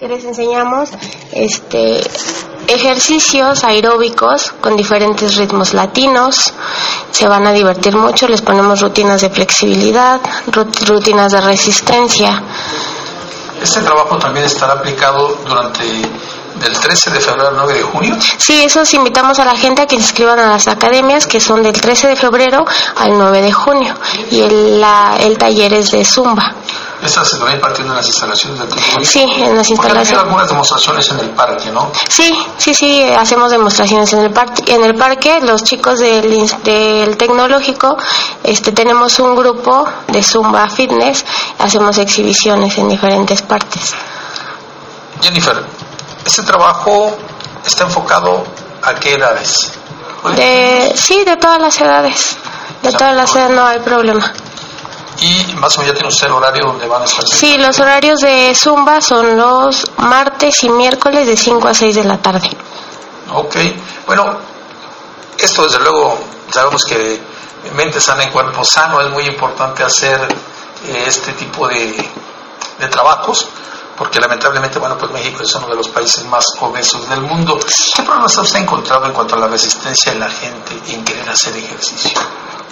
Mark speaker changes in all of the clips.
Speaker 1: que les enseñamos este ejercicios aeróbicos con diferentes ritmos latinos. Se van a divertir mucho, les ponemos rutinas de flexibilidad, rutinas de resistencia.
Speaker 2: Este trabajo también estará aplicado durante del 13 de febrero al 9 de junio.
Speaker 1: Sí, esos invitamos a la gente a que se inscriban a las academias que son del 13 de febrero al 9 de junio y el, la, el taller es de Zumba.
Speaker 2: Esta se va impartiendo en las instalaciones del
Speaker 1: tecnológico. Sí, en las instalaciones.
Speaker 2: Algunas demostraciones en el parque, ¿no?
Speaker 1: Sí, sí, sí, hacemos demostraciones en el parque. En el parque, los chicos del, del tecnológico, este, tenemos un grupo de Zumba Fitness, hacemos exhibiciones en diferentes partes.
Speaker 2: Jennifer, ¿este trabajo está enfocado a qué edades?
Speaker 1: De, sí, de todas las edades. De todas las edades no hay problema.
Speaker 2: Y más o menos ya tiene usted el horario donde van a estar.
Speaker 1: Sí, los horarios de Zumba son los martes y miércoles de 5 a 6 de la tarde.
Speaker 2: Ok, bueno, esto desde luego sabemos que mente sana en cuerpo sano es muy importante hacer eh, este tipo de, de trabajos porque lamentablemente, bueno, pues México es uno de los países más obesos del mundo. ¿Qué problemas ha usted encontrado en cuanto a la resistencia de la gente en querer hacer ejercicio?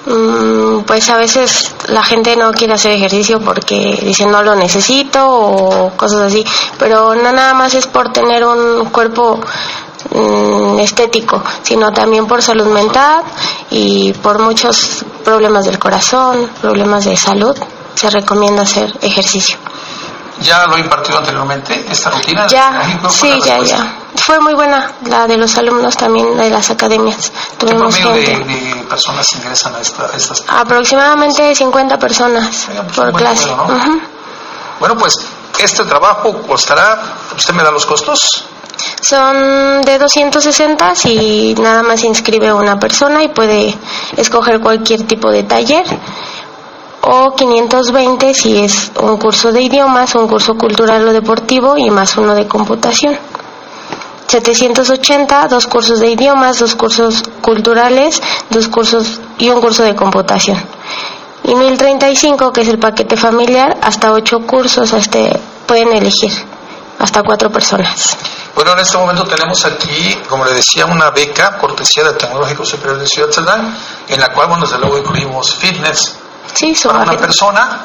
Speaker 1: Mm, pues a veces la gente no quiere hacer ejercicio porque dice no lo necesito o cosas así, pero no nada más es por tener un cuerpo mm, estético, sino también por salud mental y por muchos problemas del corazón, problemas de salud, se recomienda hacer ejercicio.
Speaker 2: ¿Ya lo he impartido anteriormente, esta rutina?
Speaker 1: Ya, sí, ya, ya. Fue muy buena la de los alumnos también de las academias.
Speaker 2: ¿Qué promedio de, personas ingresan a, estas?
Speaker 1: Aproximadamente 50 personas pues, por clase.
Speaker 2: Bueno, pues este trabajo costará, ¿usted me da los costos?
Speaker 1: Son de 260 si nada más inscribe una persona y puede escoger cualquier tipo de taller o 520 si es un curso de idiomas, un curso cultural o deportivo y más uno de computación. 780, dos cursos de idiomas, dos cursos culturales, dos cursos y un curso de computación. Y 1035, que es el paquete familiar, hasta ocho cursos este, pueden elegir, hasta cuatro personas.
Speaker 2: Bueno, en este momento tenemos aquí, como le decía, una beca cortesía del Tecnológico Superior de Ciudad Cerdán, en la cual, bueno, desde luego incluimos fitness,
Speaker 1: Sí,
Speaker 2: para una persona.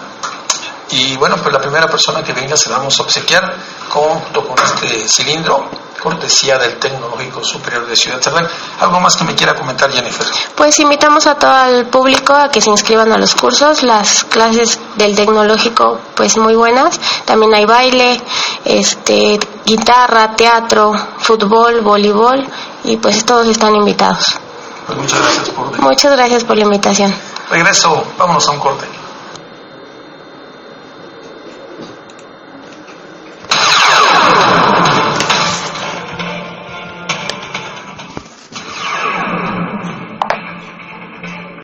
Speaker 2: Y bueno, pues la primera persona que venga se la vamos a obsequiar junto con este cilindro, cortesía del Tecnológico Superior de Ciudad Cerdán. ¿Algo más que me quiera comentar, Jennifer?
Speaker 1: Pues invitamos a todo el público a que se inscriban a los cursos. Las clases del Tecnológico, pues muy buenas. También hay baile, este, guitarra, teatro, fútbol, voleibol y pues todos están invitados.
Speaker 2: Pues muchas gracias por
Speaker 1: Muchas gracias por la invitación.
Speaker 2: Regreso, vámonos a un corte.